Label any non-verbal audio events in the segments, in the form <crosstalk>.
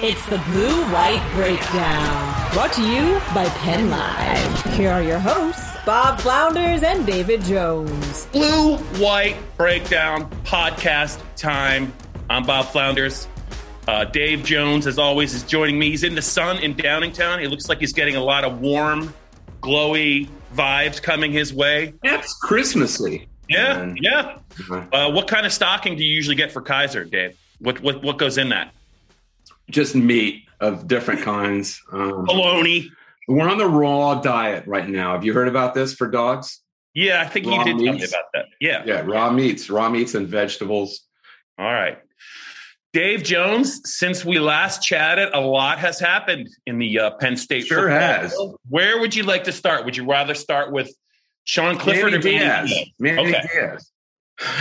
It's the Blue White Breakdown, brought to you by Penn Live. Here are your hosts, Bob Flounders and David Jones. Blue White Breakdown podcast time. I'm Bob Flounders. Uh, Dave Jones, as always, is joining me. He's in the sun in Downingtown. It looks like he's getting a lot of warm, glowy vibes coming his way. That's Christmassy. Yeah, Man. yeah. Uh, what kind of stocking do you usually get for Kaiser, Dave? What what what goes in that? Just meat of different <laughs> kinds. Um, Bologna. we're on the raw diet right now. Have you heard about this for dogs? Yeah, I think Raw you did tell me about that. Yeah. Yeah, raw meats, raw meats and vegetables. All right. Dave Jones, since we last chatted, a lot has happened in the uh, Penn State. Sure has. world. Where would you like to start? Would you rather start with Sean Clifford Manny or Manny Diaz. Diaz? Manny Okay. Diaz.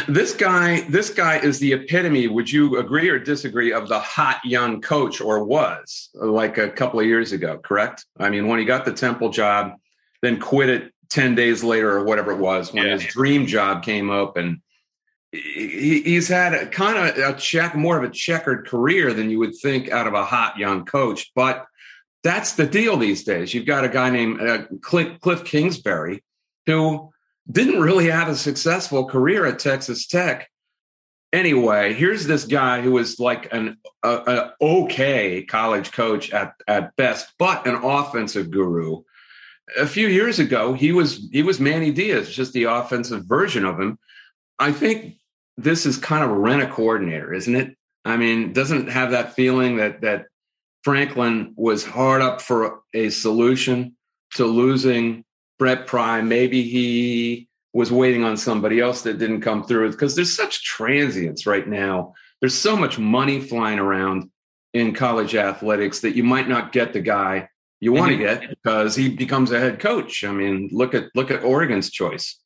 This guy, this guy is the epitome. Would you agree or disagree of the hot young coach, or was like a couple of years ago? Correct. I mean, when he got the Temple job, then quit it ten days later or whatever it was when Yeah. his dream job came up, and he, he's had a kind of a check, more of a checkered career than you would think out of a hot young coach. But that's the deal these days. You've got a guy named uh, Cliff, Cliff Kingsbury who didn't really have a successful career at Texas Tech. Anyway, here's this guy who was like an a, a okay college coach at at best, but an offensive guru. A few years ago, he was he was Manny Diaz, just the offensive version of him. I think this is kind of a rent a coordinator, isn't it? I mean, doesn't have that feeling that that Franklin was hard up for a solution to losing Brent Pry. Maybe he was waiting on somebody else that didn't come through because there's such transience right now. There's so much money flying around in college athletics that you might not get the guy you want to mm-hmm. get because he becomes a head coach. I mean, look at look at Oregon's choice.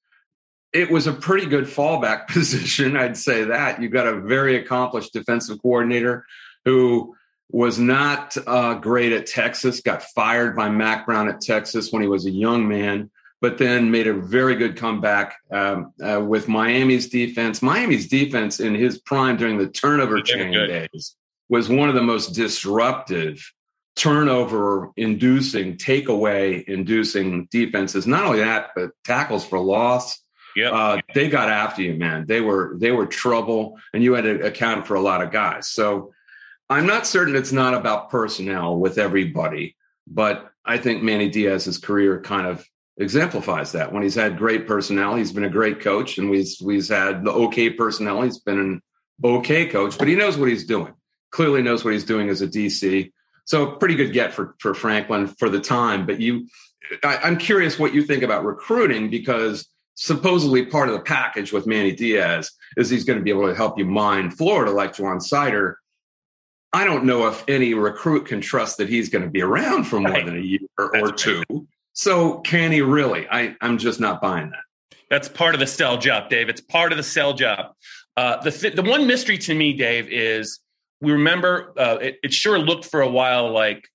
It was a pretty good fallback <laughs> position, I'd say that. You've got a very accomplished defensive coordinator who was not uh, great at Texas, got fired by Mack Brown at Texas when he was a young man, but then made a very good comeback um, uh, with Miami's defense. Miami's defense in his prime during the turnover chain days was one of the most disruptive turnover inducing takeaway inducing defenses not only that but tackles for loss Yep. uh, they got after you, man. They were they were trouble, and you had to account for a lot of guys. So I'm not certain it's not about personnel with everybody, but I think Manny Diaz's career kind of exemplifies that. When he's had great personnel, he's been a great coach, and we've we've had the okay personnel. He's been an okay coach, but he knows what he's doing. Clearly knows what he's doing as a DC. So pretty good get for for Franklin for the time. But you, I, I'm curious what you think about recruiting because supposedly part of the package with Manny Diaz is he's going to be able to help you mine Florida like Juan Sider. I don't know if any recruit can trust that he's going to be around for more Right. than a year or That's two. So can he really? I, I'm just not buying that. That's part of the sell job, Dave. It's part of the sell job. Uh, the th- the one mystery to me, Dave, is we remember uh, it, it sure looked for a while like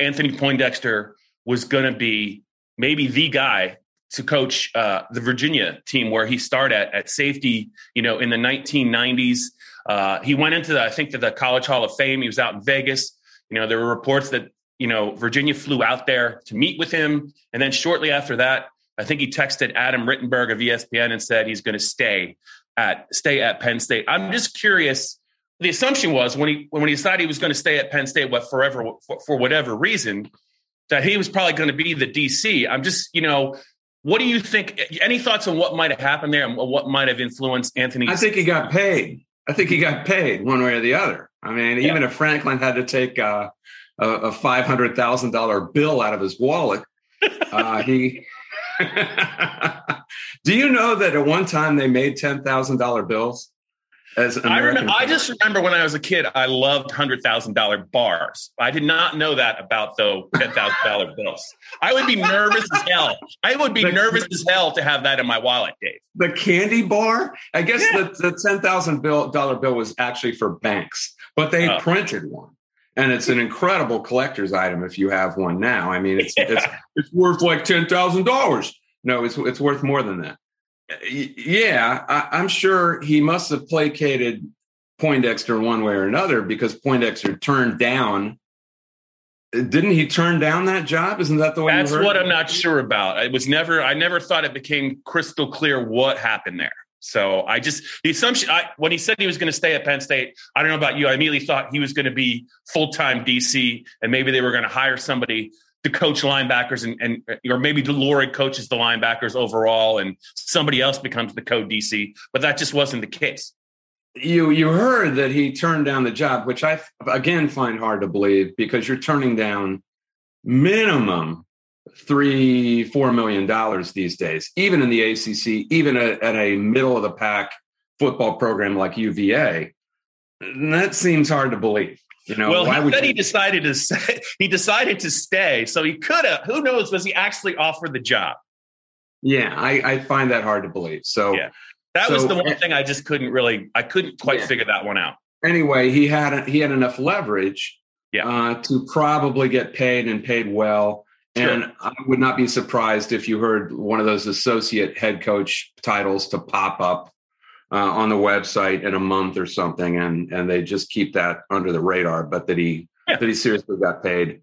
Anthony Poindexter was going to be maybe the guy to coach uh, the Virginia team where he started at, at safety, you know, in the 1990s. Uh, he went into the, I think, to the College Hall of Fame. He was out in Vegas. You know, there were reports that you know Virginia flew out there to meet with him, and then shortly after that, I think he texted Adam Rittenberg of ESPN and said he's going to stay at stay at Penn State. I'm just curious. The assumption was when he when he decided he was going to stay at Penn State, what forever for, for whatever reason, that he was probably going to be the DC. I'm just, you know, what do you think? Any thoughts on what might have happened there and what might have influenced Anthony? I think he got paid. I think he got paid one way or the other. I mean, yeah. even if Franklin had to take uh, a, a five hundred thousand dollar bill out of his wallet, uh, he. <laughs> do you know that at one time they made ten thousand dollar bills? As I remember, I just remember when I was a kid, I loved hundred thousand dollar bars. I did not know that about though ten thousand dollar <laughs> bills. I would be nervous as hell. I would be the, nervous as hell to have that in my wallet, Dave. The candy bar. I guess yeah. the, the ten thousand dollar bill was actually for banks, but they oh. printed one. And it's an incredible collector's item if you have one now. I mean, it's <laughs> yeah. it's, it's worth like ten thousand dollars. No, it's it's worth more than that yeah, I, am sure he must have placated Poindexter one way or another because Poindexter turned down. Didn't he turn down that job? Isn't that the way? That's what I'm not sure about. It was never. I never thought it became crystal clear what happened there. So I just the assumption I, when he said he was going to stay at Penn State. I don't know about you. I immediately thought he was going to be full time DC, and maybe they were going to hire somebody to coach linebackers and, and uh, or maybe Delory coaches the linebackers overall and somebody else becomes the co DC, but that just wasn't the case. You you heard that he turned down the job, which I again find hard to believe because you're turning down minimum three four million dollars these days, even in the ACC, even at, at a middle of the pack football program like UVA. that seems hard to believe. You know, well, he said you- he decided to <laughs> say, he decided to stay, so he could have. Who knows? Was he actually offered the job? Yeah, I, I find that hard to believe. So yeah, that so, was the one thing I just couldn't really, I couldn't quite yeah. figure that one out. Anyway, he had he had enough leverage, yeah. Uh, to probably get paid and paid well. Sure. And I would not be surprised if you heard one of those associate head coach titles to pop up uh, on the website in a month or something, and and they just keep that under the radar. But that he yeah. that he seriously got paid.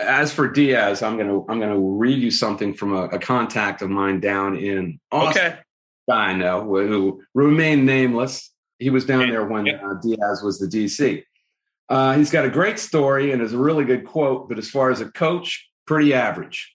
As for Diaz, I'm gonna I'm gonna read you something from a, a contact of mine down in Austin. Okay. I know who remained nameless. He was down there when uh, Diaz was the DC. Uh, he's got a great story and is a really good quote, but as far as a coach, pretty average.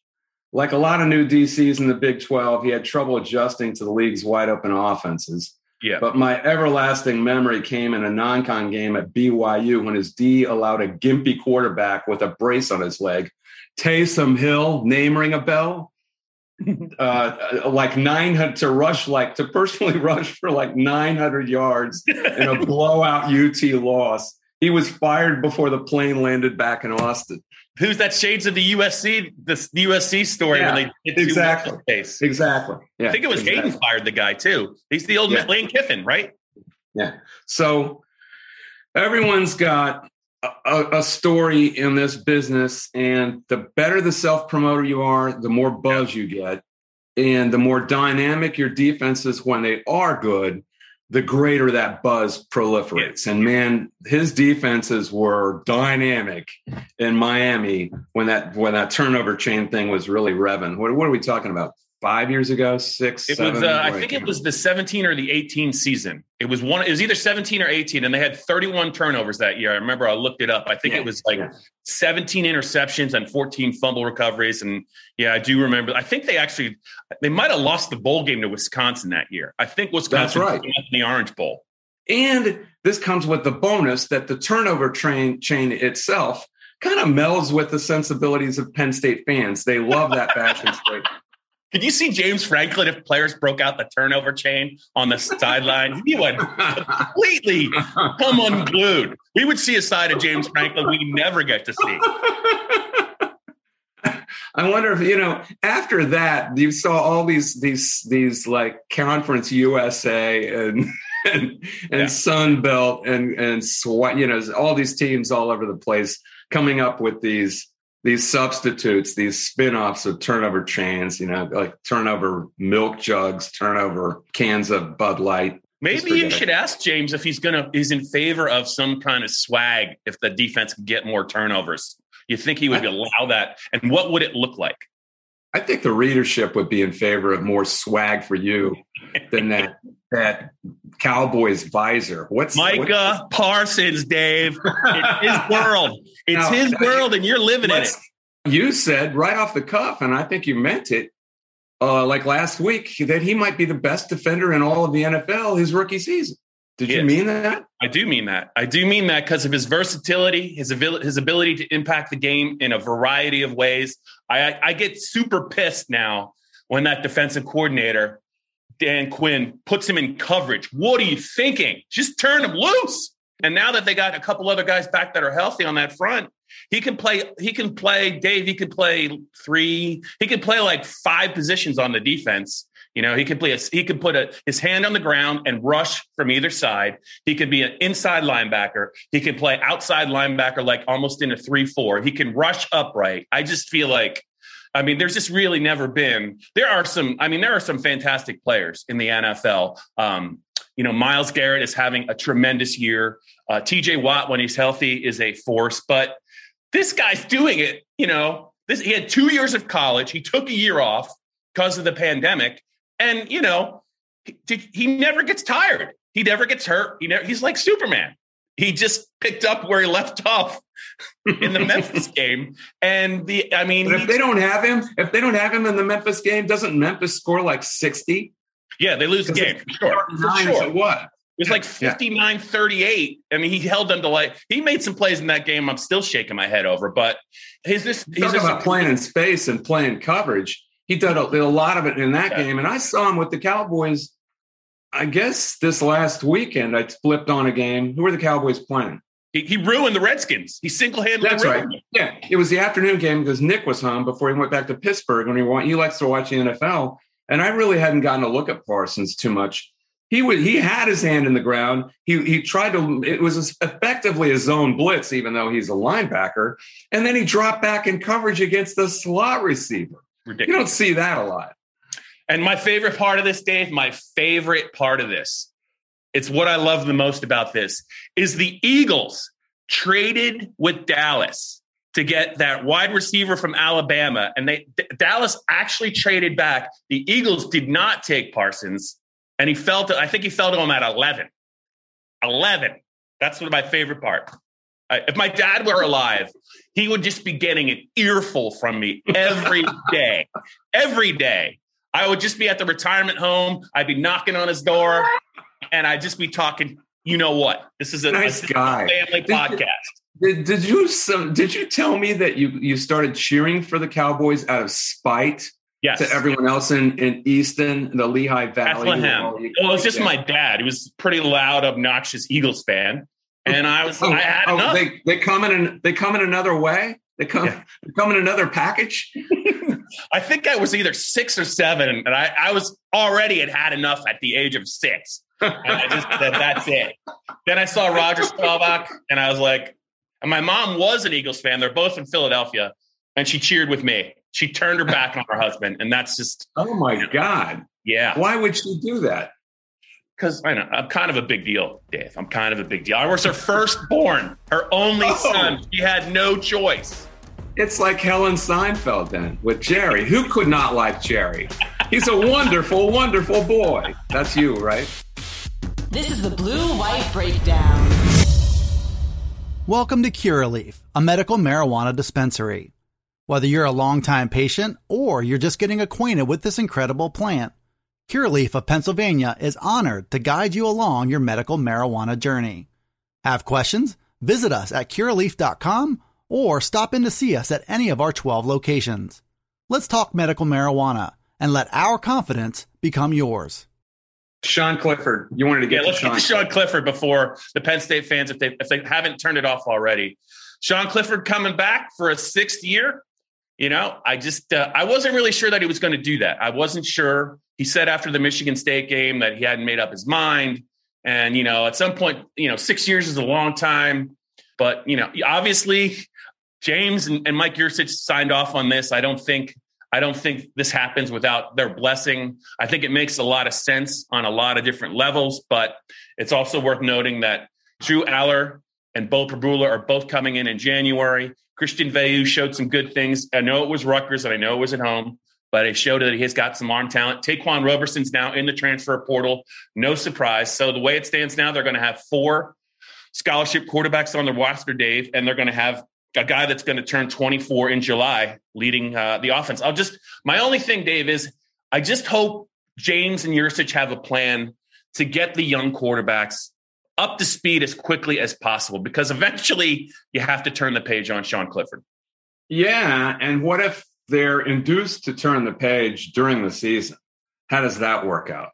Like a lot of new DCs in the Big 12, he had trouble adjusting to the league's wide open offenses. Yeah. But my everlasting memory came in a non-con game at BYU when his D allowed a gimpy quarterback with a brace on his leg. Taysom Hill, name ring a bell. <laughs> uh, like 900 to rush, like to personally <laughs> rush for like 900 yards in a <laughs> blowout UT loss. He was fired before the plane landed back in Austin who's that shades of the USC the USC story yeah, when they exactly case. Exactly. Yeah. I think it was exactly. Haden fired the guy too. He's the old yeah. Lane Kiffin, right? Yeah. So everyone's got a, a, story in this business, and the better the self promoter you are, the more buzz you get, and the more dynamic your defense is when they are good the greater that buzz proliferates. And man, his defenses were dynamic in Miami when that when that turnover chain thing was really revving. What, what are we talking about? Five years ago, six. It seven, was. Uh, I think it was the 17 or the 18 season. It was one. It was either 17 or 18, and they had 31 turnovers that year. I remember I looked it up. I think yeah, it was like yeah. 17 interceptions and 14 fumble recoveries. And yeah, I do remember. I think they actually they might have lost the bowl game to Wisconsin that year. I think Wisconsin That's right. the Orange Bowl. And this comes with the bonus that the turnover train chain itself kind of melds with the sensibilities of Penn State fans. They love that fashion <laughs> state. Could you see James Franklin if players broke out the turnover chain on the sideline? He would completely come unglued. We would see a side of James Franklin we never get to see. <laughs> I wonder if you know after that you saw all these these these like conference USA and <laughs> and, and yeah. Sun Belt and and you know all these teams all over the place coming up with these these substitutes, these spin-offs of turnover chains, you know, like turnover milk jugs, turnover cans of Bud Light. Maybe you should ask James if he's gonna he's in favor of some kind of swag if the defense can get more turnovers. You think he would allow that? And what would it look like? I think the readership would be in favor of more swag for you than that <laughs> that Cowboys visor. What's Micah what? Parsons, Dave? It's his <laughs> world. It's now, his world, and you're living in it. you said right off the cuff, and I think you meant it, uh, like last week, that he might be the best defender in all of the NFL his rookie season. Did you mean that? I do mean that. I do mean that because of his versatility, his ability, his ability to impact the game in a variety of ways. I, I get super pissed now when that defensive coordinator Dan Quinn puts him in coverage. What are you thinking? Just turn him loose. And now that they got a couple other guys back that are healthy on that front, he can play. He can play. Dave. He can play three. He can play like five positions on the defense. You know, he could play. A, he could put a, his hand on the ground and rush from either side. He could be an inside linebacker. He can play outside linebacker, like almost in a three-four. He can rush upright. I just feel like I mean, there's just really never been. There are some. I mean, there are some fantastic players in the NFL. Um, you know, Myles Garrett is having a tremendous year. Uh, T.J. Watt, when he's healthy, is a force. But this guy's doing it. You know, this he had two years of college. He took a year off because of the pandemic, and you know, he, he never gets tired. He never gets hurt. He never. He's like Superman he just picked up where he left off in the Memphis <laughs> game. And the, I mean, but if they don't have him, if they don't have him in the Memphis game, doesn't Memphis score like 60? Yeah, they lose the game. For sure. Sure. what? It was like 59 38. I mean, he held them to like, he made some plays in that game I'm still shaking my head over. But his this, he's talking about playing in space and playing coverage. He did a, a lot of it in that yeah. game. And I saw him with the Cowboys I guess this last weekend I flipped on a game. Who were the Cowboys playing? He, he ruined the Redskins. He single handedly. That's right. Them. Yeah, it was the afternoon game because Nick was home before he went back to Pittsburgh, and he want he likes to watch the NFL. And I really hadn't gotten to look at Parsons too much. He would he had his hand in the ground. He he tried to. It was effectively a zone blitz, even though he's a linebacker. And then he dropped back in coverage against the slot receiver. Ridiculous. You don't see that a lot. And my favorite part of this, Dave, my favorite part of this, it's what I love the most about this, is the Eagles traded with Dallas to get that wide receiver from Alabama. And they D- Dallas actually traded back. The Eagles did not take Parsons, and he fell to, I think he fell to him at 11. 11. That's one of my favorite part. if my dad were alive, he would just be getting an earful from me every <laughs> day, every day. I would just be at the retirement home. I'd be knocking on his door, and I'd just be talking. You know what? This is a nice guy. family did podcast. You, did, did you some, did you tell me that you you started cheering for the Cowboys out of spite? Yes. To everyone else in, in Easton, the Lehigh Valley. Bethlehem. Well, it was just my dad. He was pretty loud, obnoxious Eagles fan. And I was, oh, I had oh, enough. They, they come in, they come in another way. They come, yeah. they come in another package. <laughs> I think I was either six or seven, and I, I was already had had enough at the age of six. <laughs> And I just said, that's it. Then I saw Roger Staubach, and I was like, and my mom was an Eagles fan. They're both in Philadelphia, and she cheered with me. She turned her back on her husband, and that's just oh my you know, god, yeah. Why would she do that? Because I know I'm kind of a big deal, Dave. I'm kind of a big deal. I was her firstborn, her only oh. son. She had no choice. It's like Helen Seinfeld then with Jerry. Who could not like Jerry? He's a wonderful, wonderful boy. That's you, right? This is the Blue White Breakdown. Welcome to Curaleaf, a medical marijuana dispensary. Whether you're a longtime patient or you're just getting acquainted with this incredible plant, Curaleaf of Pennsylvania is honored to guide you along your medical marijuana journey. Have questions? Visit us at curaleaf.com or stop in to see us at any of our 12 locations. Let's talk medical marijuana and let our confidence become yours. Sean Clifford, you wanted to get yeah, let's to Sean, get to Sean Clifford before the Penn State fans, if they if they haven't turned it off already. Sean Clifford coming back for a sixth year. You know, I just uh, I wasn't really sure that he was going to do that. I wasn't sure. He said after the Michigan State game that he hadn't made up his mind, and you know, at some point, you know, six years is a long time. But you know, obviously, James and, and Mike Yurcich signed off on this. I don't think I don't think this happens without their blessing. I think it makes a lot of sense on a lot of different levels, but it's also worth noting that Drew Allar and Beau Pribula are both coming in in January. Christian Veilleux showed some good things. I know it was Rutgers and I know it was at home, but it showed that he's got some arm talent. Ta'Quan Roberson's now in the transfer portal. No surprise. So the way it stands now, they're going to have four scholarship quarterbacks on their roster, Dave, and they're going to have a guy that's going to turn 24 in July, leading uh, the offense. I'll just my only thing, Dave, is I just hope James and Yurcich have a plan to get the young quarterbacks up to speed as quickly as possible because eventually you have to turn the page on Sean Clifford. Yeah, and what if they're induced to turn the page during the season? How does that work out?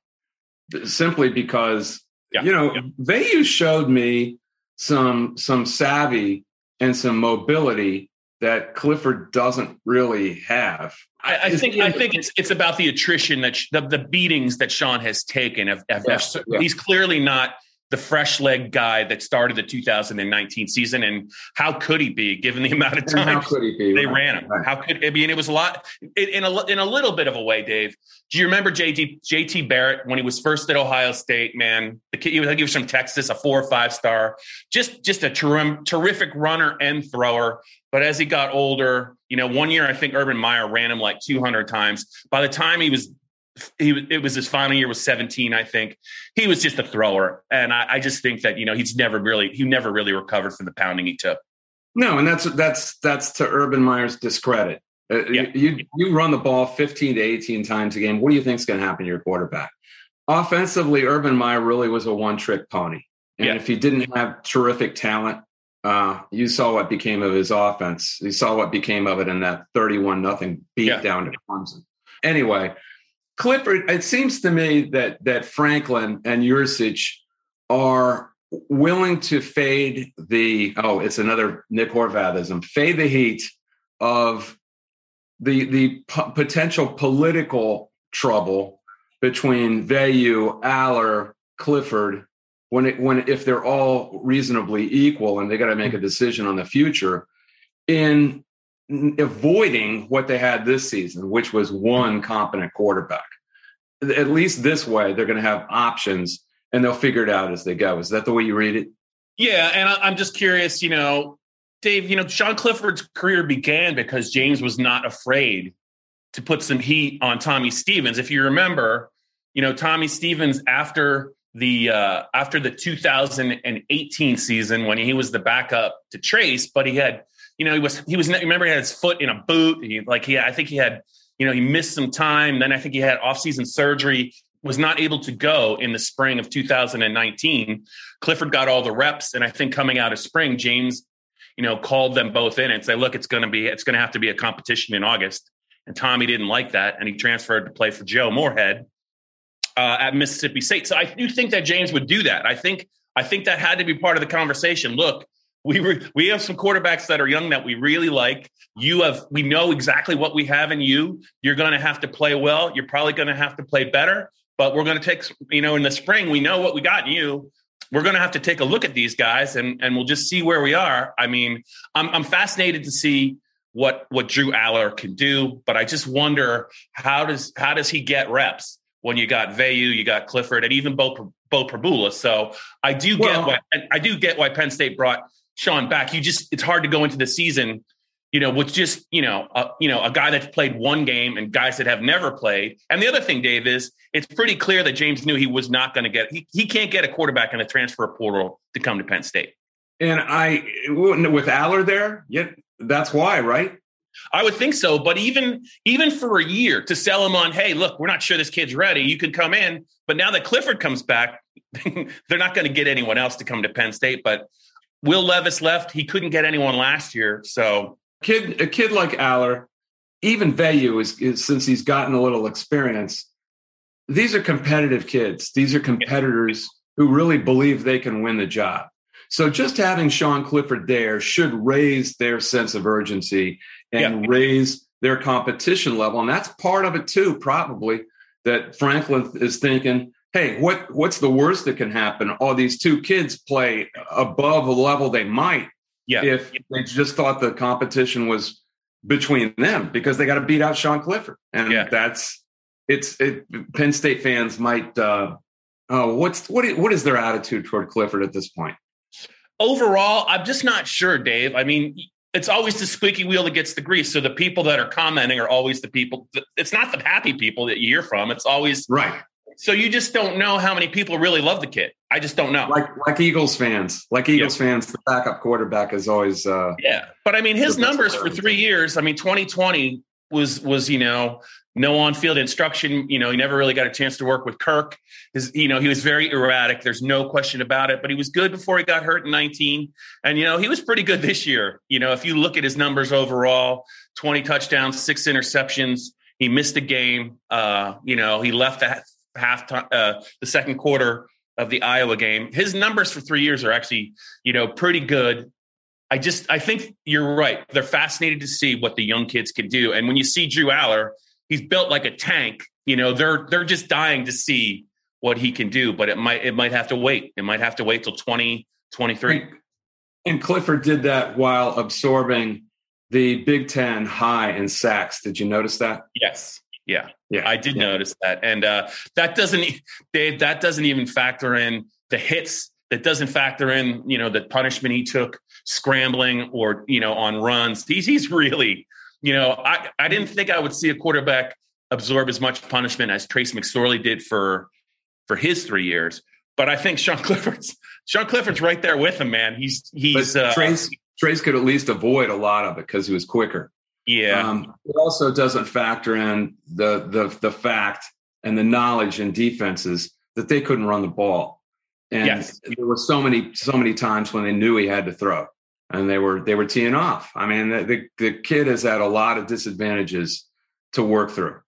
Simply because yeah. you know, yeah. Veilleux showed me some some savvy and some mobility that Clifford doesn't really have. I, I think I think it's it's about the attrition that sh- the, the beatings that Sean has taken. Have, have, yeah, yeah. He's clearly not the fresh leg guy that started the 2019 season. And how could he be given the amount of time they right. ran him? Right. How could I mean? It was a lot in a in a little bit of a way. Dave, do you remember JT JT Barrett when he was first at Ohio State? Man, the kid he was, he was from Texas, a four or five star, just just a ter- terrific runner and thrower. But as he got older, you know, one year I think Urban Meyer ran him like 200 times. By the time he was he it was his final year was 17 i think he was just a thrower and I, I, just think that you know he's never really he never really recovered from the pounding he took no and that's that's that's to urban meyer's discredit uh, yeah. you you run the ball 15 to 18 times a game what do you think is going to happen to your quarterback offensively urban meyer really was a one trick pony and yeah. if he didn't have terrific talent uh, you saw what became of his offense. You saw what became of it in that 31 nothing beat yeah. down to Clemson. Anyway, Clifford, it seems to me that that Franklin and Yurcich are willing to fade the oh, it's another Nick Horvathism, fade the heat of the the p- potential political trouble between Veilleux, Allar, Clifford, when it when if they're all reasonably equal and they got to make a decision on the future in avoiding what they had this season, which was one competent quarterback. At least this way, they're going to have options and they'll figure it out as they go. Is that the way you read it? Yeah. And I'm just curious, you know, Dave, you know, Sean Clifford's career began because James was not afraid to put some heat on Tommy Stevens. If you remember, you know, Tommy Stevens after the uh, after the 2018 season when he was the backup to Trace, but he had you know, he was he was remember he had his foot in a boot. He like he I think he had you know he missed some time. Then I think he had off-season surgery. Was not able to go in the spring of 2019. Clifford got all the reps, and I think coming out of spring, James, you know, called them both in and said, "Look, it's going to be it's going to have to be a competition in August." And Tommy didn't like that, and he transferred to play for Joe Moorhead uh, at Mississippi State. So I do think that James would do that. I think I think that had to be part of the conversation. Look, we re- we have some quarterbacks that are young that we really like. You have we know exactly what we have in you. You're going to have to play well. You're probably going to have to play better. But we're going to take you know in the spring we know what we got in you. We're going to have to take a look at these guys and and we'll just see where we are. I mean, I'm I'm fascinated to see what what Drew Allar can do, but I just wonder how does how does he get reps when you got Veilleux, you got Clifford, and even Bo Beau Pribula. So I do well, get why I do get why Penn State brought Sean back. You just it's hard to go into the season, you know, with just you know, a, you know, a guy that's played one game and guys that have never played. And the other thing, Dave, is it's pretty clear that James knew he was not going to get he he can't get a quarterback in the transfer portal to come to Penn State. And I with Allar there, yeah, that's why, right? I would think so, but even even for a year to sell him on, hey, look, we're not sure this kid's ready. You can come in, but now that Clifford comes back, <laughs> they're not going to get anyone else to come to Penn State. But Will Levis left. He couldn't get anyone last year. So kid, a kid like Allar, even Veilleux is, is since he's gotten a little experience. These are competitive kids. These are competitors who really believe they can win the job. So just having Sean Clifford there should raise their sense of urgency and yeah. raise their competition level. And that's part of it too, probably that Franklin is thinking, hey, what what's the worst that can happen? All these two kids play above a level they might yeah. if they just thought the competition was between them because they got to beat out Sean Clifford. And yeah. that's it's it, Penn State fans might uh oh what's what what is their attitude toward Clifford at this point? Overall, I'm just not sure, Dave. I mean, it's always the squeaky wheel that gets the grease. So the people that are commenting are always the people. It's not the happy people that you hear from. It's always right So you just don't know how many people really love the kid. I just don't know. Like like Eagles fans, like Eagles fans, the backup quarterback is always. Uh, yeah, but I mean, his numbers for three years. I mean, 2020 was was you know no on field instruction. You know, he never really got a chance to work with Kirk. His, you know, he was very erratic. There's no question about it. But he was good before he got hurt in 19, and you know, he was pretty good this year. You know, if you look at his numbers overall, 20 touchdowns, six interceptions. He missed a game. Uh, you know, he left the half time, uh, the second quarter of the Iowa game. His numbers for three years are actually, you know, pretty good. I just, I think you're right. They're fascinated to see what the young kids can do. And when you see Drew Allar, he's built like a tank. You know, they're they're just dying to see what he can do. But it might it might have to wait. It might have to wait till 2023. and Clifford did that while absorbing the Big Ten high in sacks. Did you notice that? Yes. Yeah. Yeah. I did yeah. notice that. And uh, that doesn't, Dave, that doesn't even factor in the hits. That doesn't factor in, you know, the punishment he took scrambling or, you know, on runs. He's, he's really, you know, I, I didn't think I would see a quarterback absorb as much punishment as Trace McSorley did for for his three years. But I think Sean <laughs> Clifford's Sean Clifford's right there with him, man. He's he's uh, Trace Trace could at least avoid a lot of it because he was quicker. Yeah. Um, it also doesn't factor in the the the fact and the knowledge in defenses that they couldn't run the ball. And yes. there were so many so many times when they knew he had to throw, and they were they were teeing off. I mean, the the, the kid has had a lot of disadvantages to work through.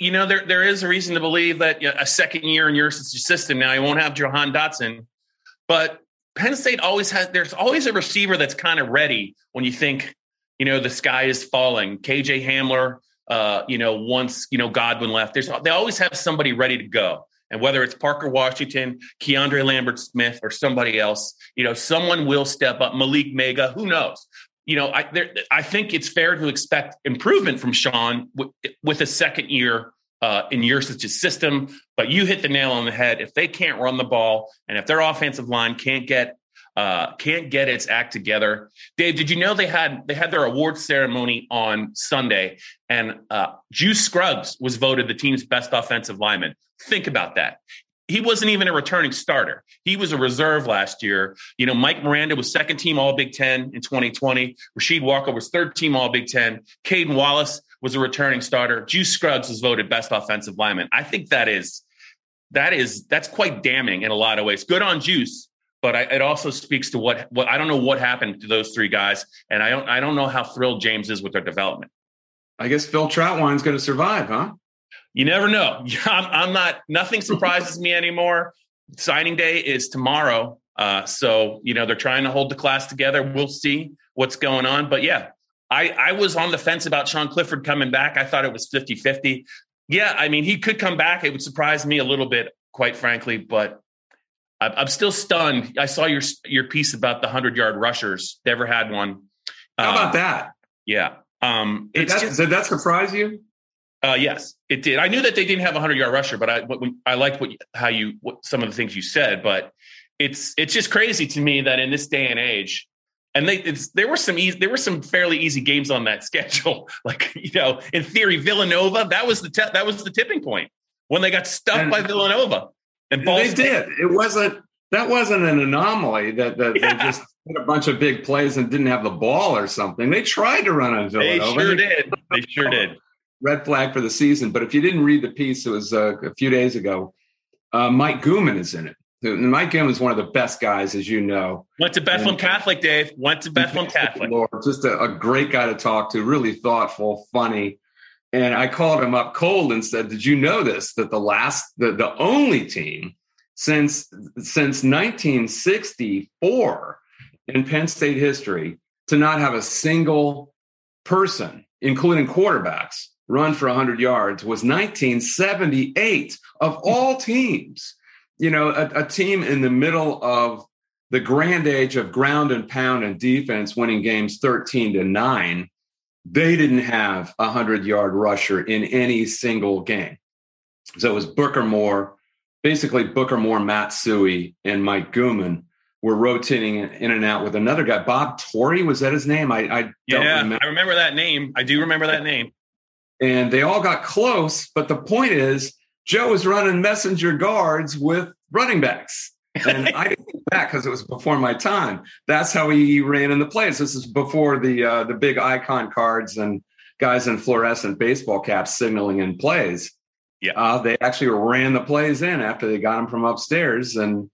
You know, there there is a reason to believe that a second year in your system now, you won't have Jahan Dotson, but Penn State always has, there's always a receiver that's kind of ready when you think, you know, the sky is falling. KJ Hamler, uh, you know, once, you know, Godwin left, there's, they always have somebody ready to go. And whether it's Parker Washington, Keandre Lambert Smith, or somebody else, you know, someone will step up. Malick Meiga, who knows? You know, I, there, I think it's fair to expect improvement from Sean w- with a second year uh, in Yurcich's system. But you hit the nail on the head. If they can't run the ball, and if their offensive line can't get uh, can't get its act together, Dave, did you know they had they had their award ceremony on Sunday, and uh, Juice Scruggs was voted the team's best offensive lineman. Think about that. He wasn't even a returning starter. He was a reserve last year. You know, Mike Miranda was second team All Big Ten in 2020. Rasheed Walker was third team All Big Ten. Caedan Wallace was a returning starter. Juice Scruggs was voted best offensive lineman. I think that is that is that's quite damning in a lot of ways. Good on Juice, but I, it also speaks to what what I don't know what happened to those three guys, and I don't I don't know how thrilled James is with their development. I guess Phil Trautwein's going to survive, huh? You never know. <laughs> I'm, I'm not. Nothing surprises me anymore. Signing day is tomorrow, uh, so you know they're trying to hold the class together. We'll see what's going on, but yeah, I, I was on the fence about Sean Clifford coming back. I thought it was 50 50. Yeah, I mean, he could come back. It would surprise me a little bit, quite frankly, but I'm still stunned. I saw your your piece about the 100 yard rushers. They never had one. How about uh, that? Yeah. Um, did, that, just, did that surprise you? Uh, yes, it did. I knew that they didn't have a 100 yard rusher, but I what, I liked what how you what, some of the things you said. But it's it's just crazy to me that in this day and age, and they there were some easy, there were some fairly easy games on that <laughs> schedule. Like you know, in theory, Villanova that was the te- that was the tipping point when they got stuffed and, by Villanova. And Ball they State. did. It wasn't that wasn't an anomaly that, that yeah. they just did a bunch of big plays and didn't have the ball or something. They tried to run on Villanova. They sure did. They sure did. Red flag for the season. But if you didn't read the piece, it was uh, a few days ago. Uh, Mike Guman is in it. Mike Guman is one of the best guys, as you know. Went to Bethlehem and, Catholic, Dave. Went to Bethlehem Catholic. Lord, just a, a, great guy to talk to, really thoughtful, funny. And I called him up cold and said, "Did you know this? That the last, the, the only team since since 1964 in Penn State history to not have a single person, including quarterbacks, run for 100 yards was 1978 of all teams." you know, a, a team in the middle of the grand age of ground and pound and defense winning games 13 to 9 they didn't have a 100 yard rusher in any single game. So it was booker moore basically booker moore matt suhey and mike guman were rotating in and out with another guy. Bob torrey was that his name? I, I yeah remember. i remember that name. I do remember that name. And they all got close but the point is Joe was running messenger guards with running backs. And I didn't think that because it was before my time. That's how he ran in the plays. This is before the uh, the big icon cards and guys in fluorescent baseball caps signaling in plays. Yeah, uh, they actually ran the plays in after they got them from upstairs, and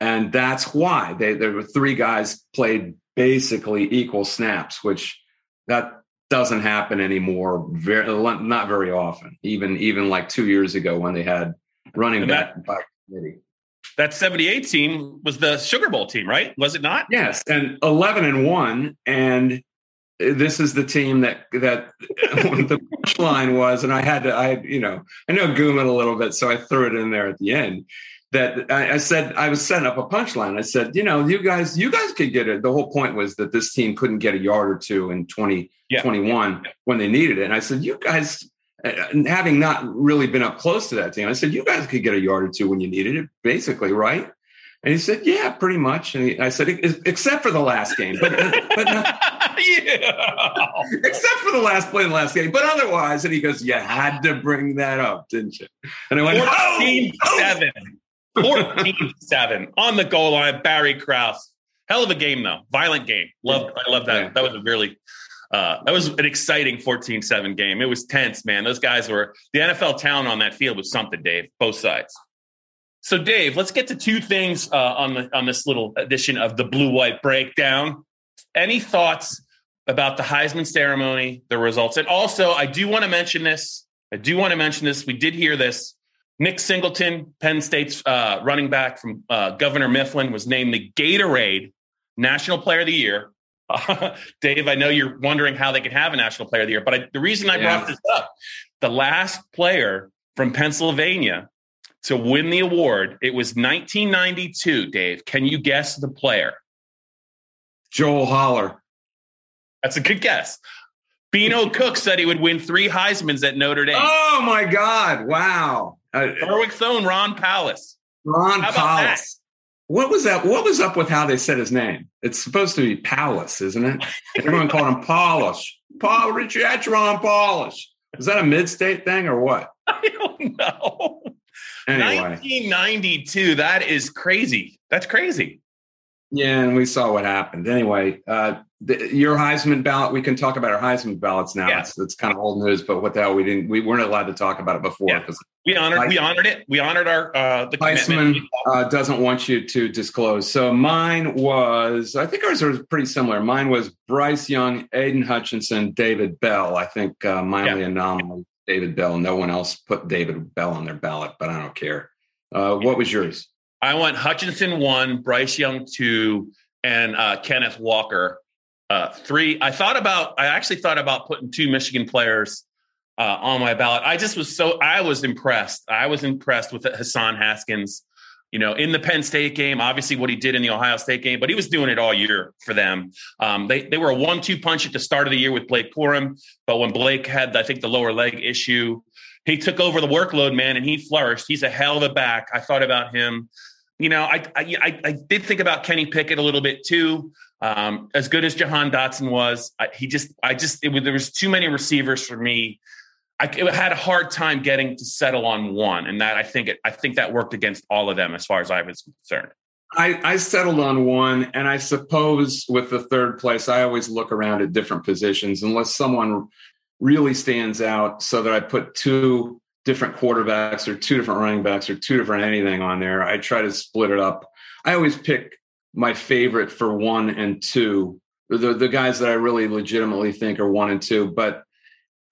and that's why they there were three guys played basically equal snaps, which that doesn't happen anymore. Very not very often. Even even like two years ago when they had running and back by committee. That 78 team was the Sugar Bowl team, right? Was it not? Yes, and 11 and 1 and this is the team that that <laughs> the punchline was, and I had to, I you know, I know Guman a little bit, so I threw it in there at the end. That I, I said I was setting up a punchline. I said, you know, you guys, you guys could get it. The whole point was that this team couldn't get a yard or two in 2021 yeah. when they needed it. And I said, you guys, uh, having not really been up close to that team, I said, you guys could get a yard or two when you needed it, basically, right? And he said, "Yeah, pretty much." And he, I said, "Except for the last game, but but <laughs> yeah. except for the last play in the last game, but otherwise." And he goes, "You had to bring that up, didn't you?" And I went, 14 oh, 7. 14 7 on the goal line. Barry Krauss. Hell of a game, though. Violent game. Love. I love that. Yeah. That was a really uh, that was an exciting 14-7 game. It was tense, man. Those guys were the NFL talent on that field was something, Dave. Both sides. So, Dave, let's get to two things uh, on the on this little edition of the Blue White Breakdown. Any thoughts about the Heisman ceremony, the results, and also I do want to mention this. I do want to mention this. We did hear this. Nick Singleton, Penn State's uh, running back from uh, Governor Mifflin, was named the Gatorade National Player of the Year. <laughs> Dave, I know you're wondering how they could have a National Player of the Year, but I, the reason I yeah. brought this up, the last player from Pennsylvania to win the award. It was 1992, Dave. Can you guess the player? Joel Holler. That's a good guess. Beano <laughs> Cook said he would win three Heisman's at Notre Dame. Oh my God. Wow. Uh, Berwick Thone, Ron Powlus. Ron Powlus. What was that? What was up with how they said his name? It's supposed to be Powlus, isn't it? Everyone called him Polish. Paul Richard, that's Ron Polish. Is that a mid-state thing or what? <laughs> I don't know. Anyway. 1992. That is crazy. That's crazy. Yeah, and we saw what happened. Anyway, uh, the, your Heisman ballot. We can talk about our Heisman ballots now. Yeah. It's, it's kind of old news, but what the hell? We didn't. We weren't allowed to talk about it before. Yeah. We honored. Heisman, we honored it. We honored our uh, the Heisman uh, doesn't want you to disclose. So mine was. I think ours was pretty similar. Mine was Bryce Young, Aidan Hutchinson, David Bell. I think uh, mildly yeah. anomaly. David Bell. No one else put David Bell on their ballot, but I don't care. Uh, what was yours? I went Hutchinson one, Bryce Young two, and uh, Kenneth Walker uh, three. I thought about. I actually thought about putting two Michigan players uh, on my ballot. I just was so. I was impressed. I was impressed with Hassan Haskins you know, in the Penn State game, obviously what he did in the Ohio State game, but he was doing it all year for them. Um, they they were a one-two punch at the start of the year with Blake Corum, but when Blake had, I think, the lower leg issue, he took over the workload, man, and he flourished. He's a hell of a back. I thought about him. You know, I I, I did think about Kenny Pickett a little bit too. Um, as good as Jahan Dotson was, I, he just I just it there was too many receivers for me I had a hard time getting to settle on one, and that I think it, I think that worked against all of them as far as I was concerned. I, I settled on one, and I suppose with the third place, I always look around at different positions unless someone really stands out, so that I put two different quarterbacks or two different running backs or two different anything on there. I try to split it up. I always pick my favorite for one and two, the the guys that I really legitimately think are one and two, but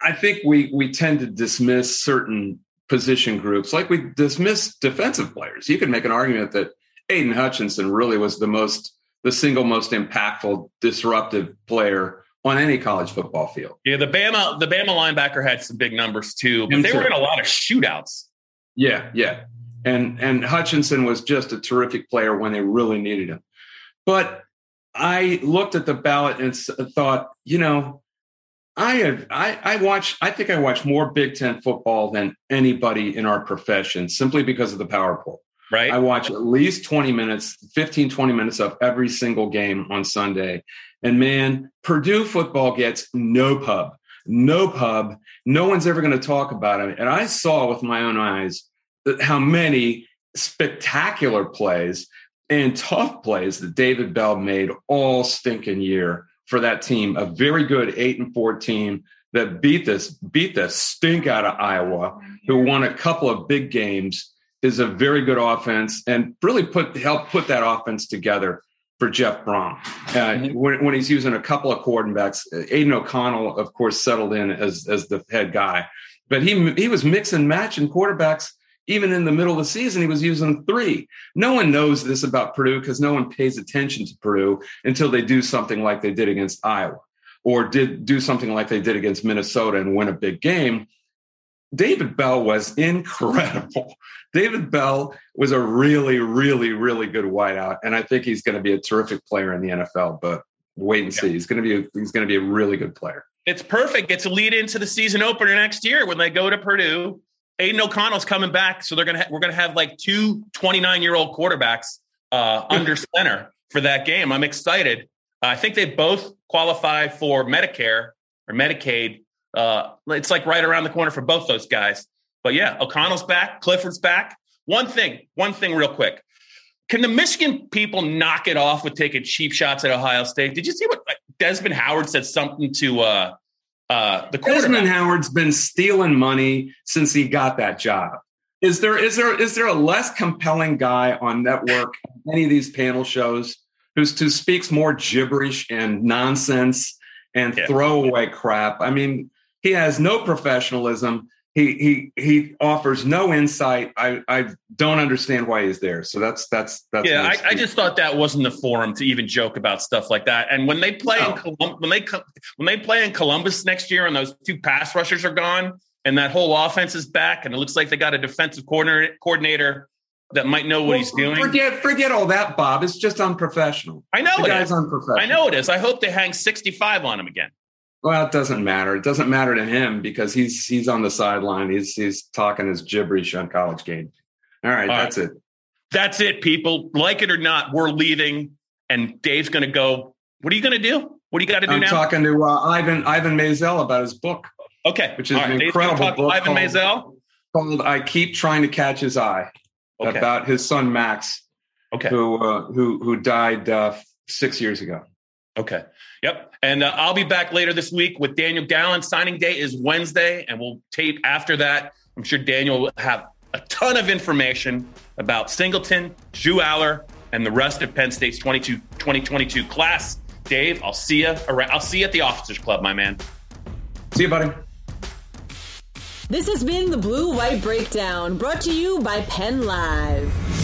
I think we we tend to dismiss certain position groups, like we dismiss defensive players. You could make an argument that Aidan Hutchinson really was the most, the single most impactful, disruptive player on any college football field. Yeah, the Bama, the Bama linebacker had some big numbers too, but they were in a lot of shootouts. Yeah, yeah, and and Hutchinson was just a terrific player when they really needed him. But I looked at the ballot and thought, you know, I have I, I watch I think I watch more Big Ten football than anybody in our profession simply because of the power poll. Right. I watch at least 20 minutes, 15, 20 minutes of every single game on Sunday. And man, Purdue football gets no pub, no pub. No one's ever going to talk about it. And I saw with my own eyes how many spectacular plays and tough plays that David Bell made all stinking year for that team. A very good eight and four team that beat this beat the stink out of Iowa, who won a couple of big games. Is a very good offense and really put help put that offense together for Jeff Brohm uh, mm-hmm. when, when, he's using a couple of quarterbacks. Aidan O'Connell, of course, settled in as as the head guy, but he he was mixing matching quarterbacks even in the middle of the season, he was using three. No one knows this about Purdue because no one pays attention to Purdue until they do something like they did against Iowa or did do something like they did against Minnesota and win a big game. David Bell was incredible. David Bell was a really, really, really good wideout, and I think he's going to be a terrific player in the NFL. But wait and see. He's going to be a, he's going to be a really good player. It's perfect. It's a lead into the season opener next year when they go to Purdue Aidan O'Connell's coming back, so they're gonna ha- we're gonna have like two 29 year old quarterbacks uh, under center for that game. I'm excited. Uh, I think they both qualify for Medicare or Medicaid. Uh, it's like right around the corner for both those guys. But yeah, O'Connell's back, Clifford's back. One thing, one thing, real quick. Can the Michigan people knock it off with taking cheap shots at Ohio State? Did you see what Desmond Howard said something to uh, uh, the Desmond Howard's been stealing money since he got that job. Is there is there is there a less compelling guy on network any of these panel shows who's who speaks more gibberish and nonsense and yeah. throwaway crap? I mean, he has no professionalism he he he offers no insight. I I don't understand why he's there. So that's that's that's yeah. I, I, just thought that wasn't the forum to even joke about stuff like that. And when they play no. in oh. Colum- when they when they play in Columbus next year, and those two pass rushers are gone, and that whole offense is back, and it looks like they got a defensive coordinator coordinator that might know what well, he's doing. Forget forget all that, Bob. It's just unprofessional. I know the it guy's is. unprofessional. I know it is. I hope they hang sixty five on him again. Well, it doesn't matter. It doesn't matter to him because he's he's on the sideline. He's he's talking his gibberish on college game. All right, All that's right. it. That's it, people. Like it or not, we're leaving, and Dave's going to go. What are you going to do? What do you got to do I'm now? talking to uh, Ivan Ivan Maisel about his book. Okay, which is an incredible book. Ivan Maisel called "I Keep Trying to Catch His Eye" okay. about his son Max, okay, who uh, who who died uh, six years ago. Okay. Yep. And uh, I'll be back later this week with Daniel Gallen. Signing day is Wednesday, and we'll tape after that. I'm sure Daniel will have a ton of information about Singleton, Drew Allar, and the rest of Penn State's 22, 2022 class. Dave, I'll see you around. I'll see you at the Officers Club, my man. See you, buddy. This has been the Blue White Breakdown, brought to you by Penn Live.